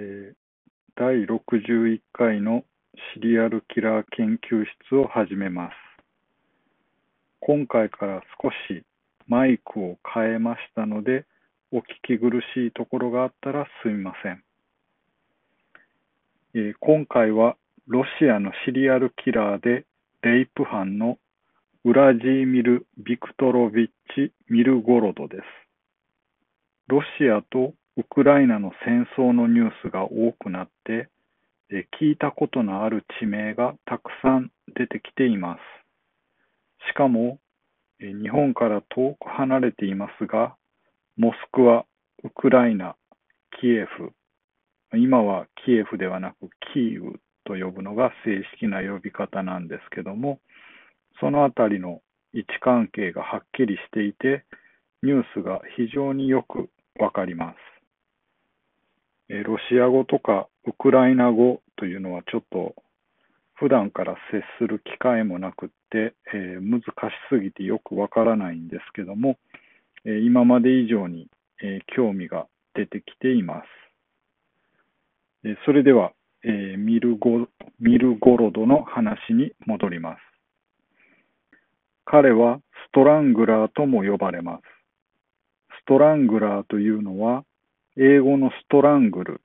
えー第61回のシリアルキラー研究室を始めます。今回から少しマイクを変えましたので、お聞き苦しいところがあったらすみません。えー今回はロシアのシリアルキラーでレイプ犯のウラジーミル・ビクトロビッチ・ミルゴロドです。ロシアとウクライナの戦争のニュースが多くなって、聞いたことのある地名がたくさん出てきています。しかも、日本から遠く離れていますが、モスクワ、ウクライナ、キエフ、今はキエフではなくキーウと呼ぶのが正式な呼び方なんですけども、そのあたりの位置関係がはっきりしていて、ニュースが非常によくわかります。ロシア語とかウクライナ語というのはちょっと普段から接する機会もなくって、えー難しすぎてよくわからないんですけども、えー今まで以上に、えー興味が出てきています。えそれでは、えーミルゴミルゴロドの話に戻ります。彼はストラングラーとも呼ばれます。ストラングラーというのは、英語のストラングル、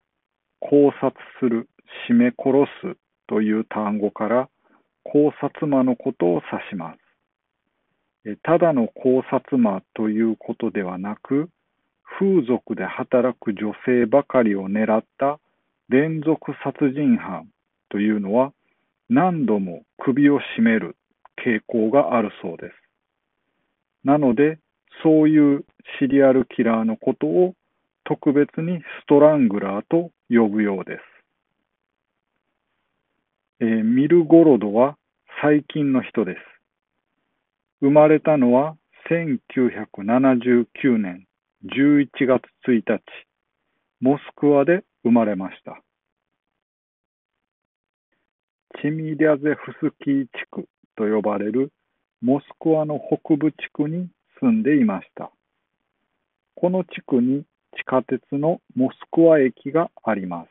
考察する、絞め殺すという単語から考察魔のことを指します。ただの考察魔ということではなく、風俗で働く女性ばかりを狙った連続殺人犯というのは何度も首を絞める傾向があるそうです。なので、そういうシリアルキラーのことを特別にストラングラーと呼ぶようです。えーミルゴロドは最近の人です。生まれたのは1979年11月1日、モスクワで生まれました。チミリャゼフスキー地区と呼ばれるモスクワの北部地区に住んでいました。この地区に地下鉄のモスクワ駅があります。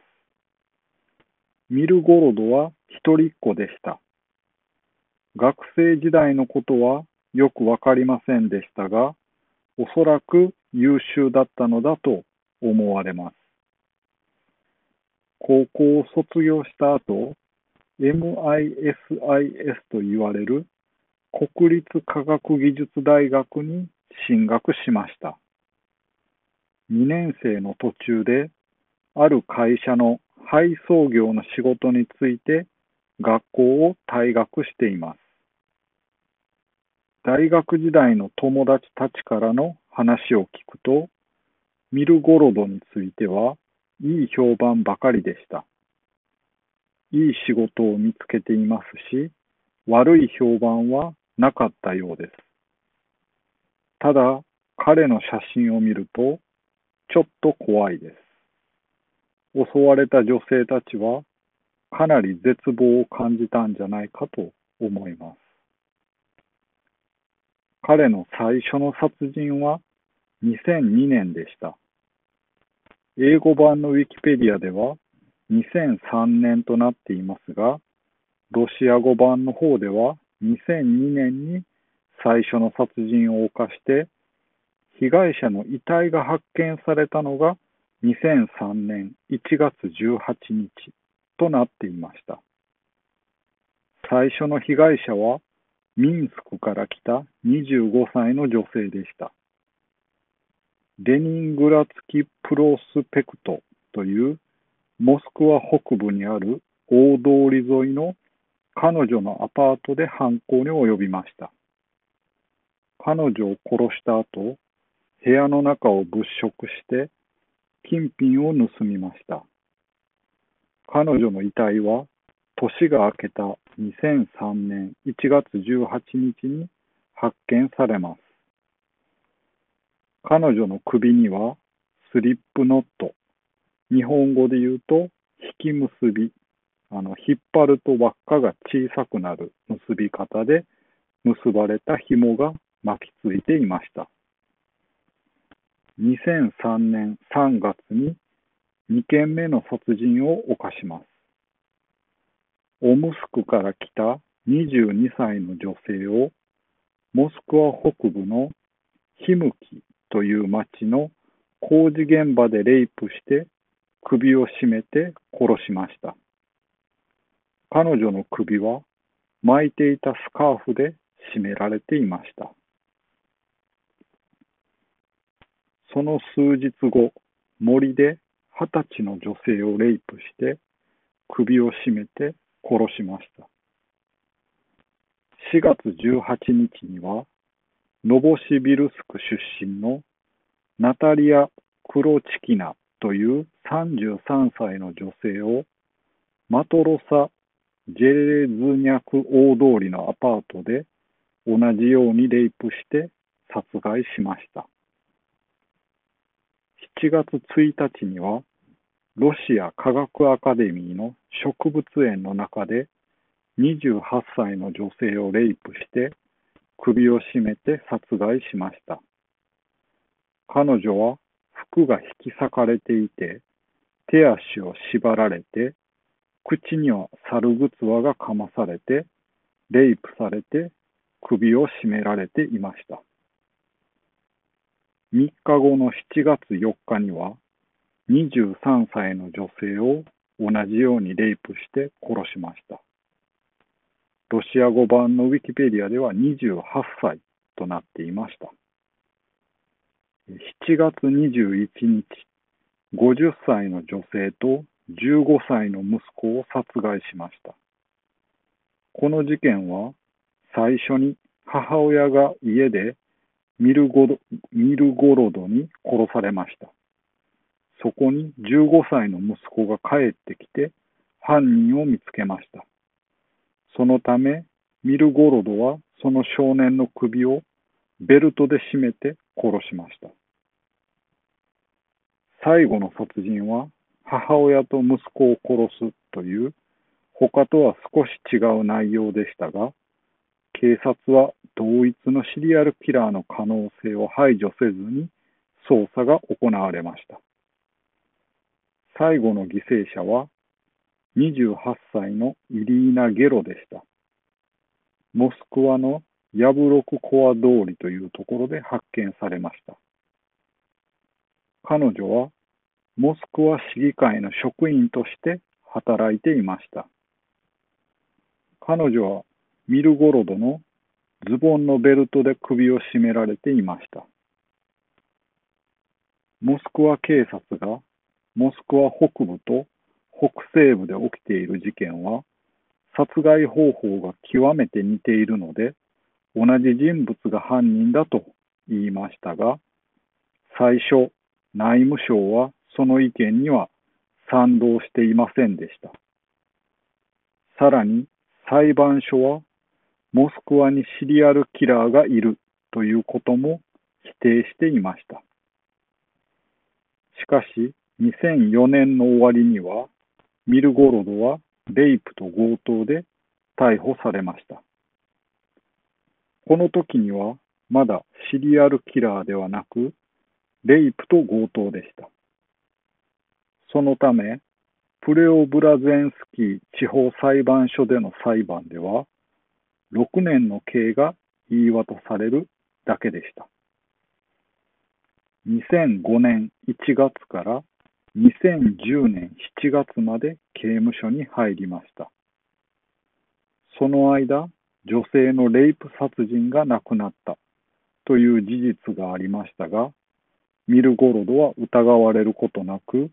ミルゴロドは一人っ子でした。学生時代のことはよくわかりませんでしたが、おそらく優秀だったのだと思われます。高校を卒業した後、MISIS と言われる国立科学技術大学に進学しました。2年生の途中で、ある会社の配送業の仕事について学校を退学しています。大学時代の友達たちからの話を聞くと、ミルゴロドについてはいい評判ばかりでした。いい仕事を見つけていますし、悪い評判はなかったようです。ただ、彼の写真を見ると、ちょっと怖いです。襲われた女性たちは、かなり絶望を感じたんじゃないかと思います。彼の最初の殺人は2002年でした。英語版のウィキペディアでは2003年となっていますが、ロシア語版の方では2002年に最初の殺人を犯して、被害者の遺体が発見されたのが2003年1月18日となっていました。最初の被害者はミンスクから来た25歳の女性でした。レニングラツキプロスペクトというモスクワ北部にある大通り沿いの彼女のアパートで犯行に及びました。彼女を殺した後、部屋の中を物色して金品を盗みました。彼女の遺体は年が明けた2003年1月18日に発見されます。彼女の首にはスリップノット、日本語で言うと引き結び、あの引っ張ると輪っかが小さくなる結び方で結ばれた紐が巻きついていました。2003年3月に2件目の殺人を犯します。オムスクから来た22歳の女性をモスクワ北部のヒムキという町の工事現場でレイプして首を絞めて殺しました。彼女の首は巻いていたスカーフで締められていました。その数日後、森で二十歳の女性をレイプして首を絞めて殺しました。4月18日には、ノボシビルスク出身のナタリア・クロチキナという33歳の女性をマトロサ・ジェレズニャク大通りのアパートで同じようにレイプして殺害しました。7月1日にはロシア科学アカデミーの植物園の中で28歳の女性をレイプして首を絞めて殺害しました。彼女は服が引き裂かれていて手足を縛られて口には猿ぐつわがかまされてレイプされて首を絞められていました。3日後の7月4日には23歳の女性を同じようにレイプして殺しました。ロシア語版のウィキペディアでは28歳となっていました。7月21日、50歳の女性と15歳の息子を殺害しました。この事件は最初に母親が家でミルゴミルゴロドに殺されました。そこに15歳の息子が帰ってきて犯人を見つけました。そのため、ミルゴロドはその少年の首をベルトで絞めて殺しました。最後の殺人は母親と息子を殺すという他とは少し違う内容でしたが、警察は同一のシリアルキラーの可能性を排除せずに捜査が行われました。最後の犠牲者は28歳のイリーナ・ゲロでした。モスクワのヤブロクコア通りというところで発見されました。彼女はモスクワ市議会の職員として働いていました。彼女はミルゴロドのズボンのベルトで首を絞められていました。モスクワ警察がモスクワ北部と北西部で起きている事件は、殺害方法が極めて似ているので、同じ人物が犯人だと言いましたが、最初、内務省はその意見には賛同していませんでした。さらに、裁判所は、モスクワにシリアルキラーがいるということも否定していました。しかし、2004年の終わりには、ミルゴロドはレイプと強盗で逮捕されました。この時にはまだシリアルキラーではなく、レイプと強盗でした。そのため、プレオブラゼンスキー地方裁判所での裁判では、6年の刑が言い渡されるだけでした。2005年1月から2010年7月まで刑務所に入りました。その間、女性のレイプ殺人がなくなったという事実がありましたが、ミルゴロドは疑われることなく、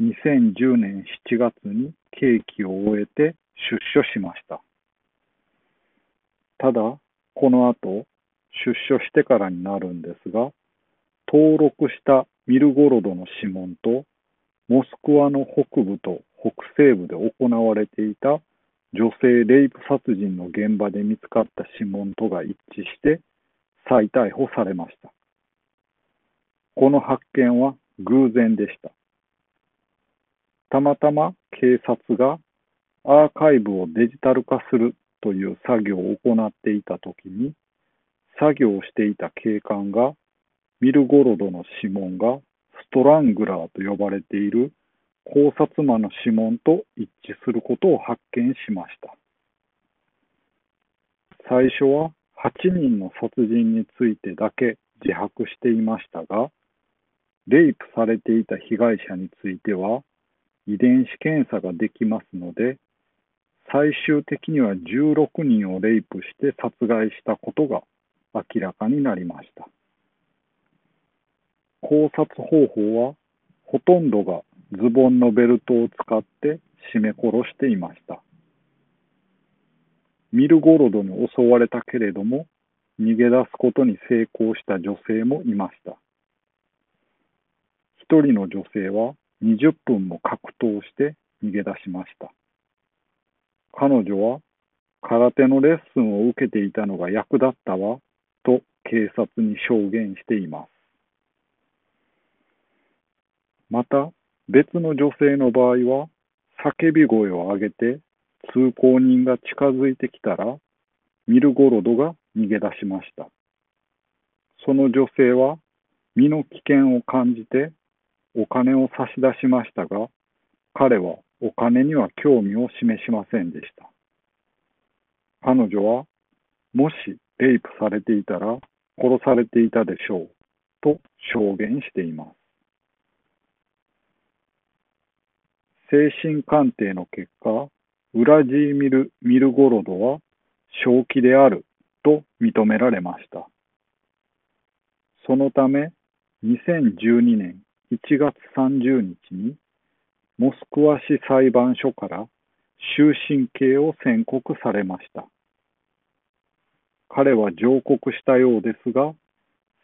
2010年7月に刑期を終えて出所しました。ただ、この後、出所してからになるんですが、登録したミルゴロドの指紋とモスクワの北部と北西部で行われていた女性レイプ殺人の現場で見つかった指紋とが一致して再逮捕されました。この発見は偶然でした。たまたま警察がアーカイブをデジタル化するという作業を行っていたときに、作業をしていた警官がミルゴロドの指紋がストラングラーと呼ばれている考察魔の指紋と一致することを発見しました。最初は8人の殺人についてだけ自白していましたが、レイプされていた被害者については遺伝子検査ができますので、最終的には16人をレイプして殺害したことが明らかになりました。考察方法はほとんどがズボンのベルトを使って絞め殺していました。ミルゴロドに襲われたけれども逃げ出すことに成功した女性もいました。一人の女性は20分も格闘して逃げ出しました。彼女は空手のレッスンを受けていたのが役立ったわと警察に証言しています。また別の女性の場合は叫び声を上げて通行人が近づいてきたらミルゴロドが逃げ出しました。その女性は身の危険を感じてお金を差し出しましたが、彼はお金には興味を示しませんでした。彼女は、もしレイプされていたら殺されていたでしょうと証言しています。精神鑑定の結果、ウラジーミル・ミルゴロドは正気であると認められました。そのため、2012年1月30日にモスクワ市裁判所から終身刑を宣告されました。彼は上告したようですが、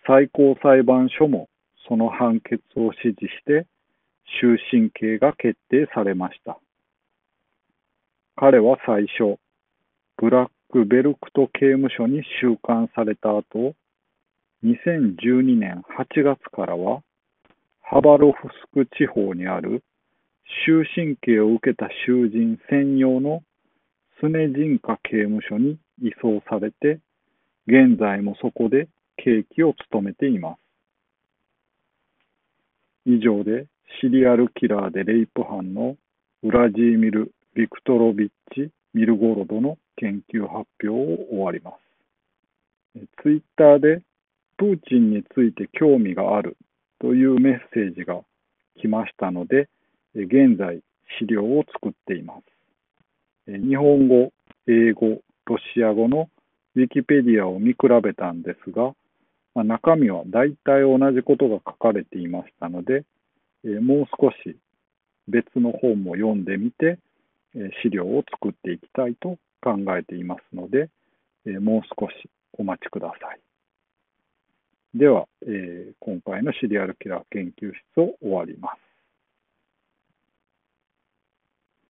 最高裁判所もその判決を支持して終身刑が決定されました。彼は最初、ブラックベルクト刑務所に収監された後、2012年8月からはハバロフスク地方にある終身刑を受けた囚人専用のスネジンカ刑務所に移送されて、現在もそこで刑期を務めています。以上でシリアルキラーでレイプ犯のウラジーミル・ビクトロビッチ・ミルゴロドの研究発表を終わります。ツイッターでプーチンについて興味があるというメッセージが来ましたので、現在資料を作っています。日本語、英語、ロシア語のウィキペディアを見比べたんですが、まあ、中身は大体同じことが書かれていましたので、もう少し別の本も読んでみて、資料を作っていきたいと考えていますので、もう少しお待ちください。では、え、今回のシリアルキラー研究室を終わります。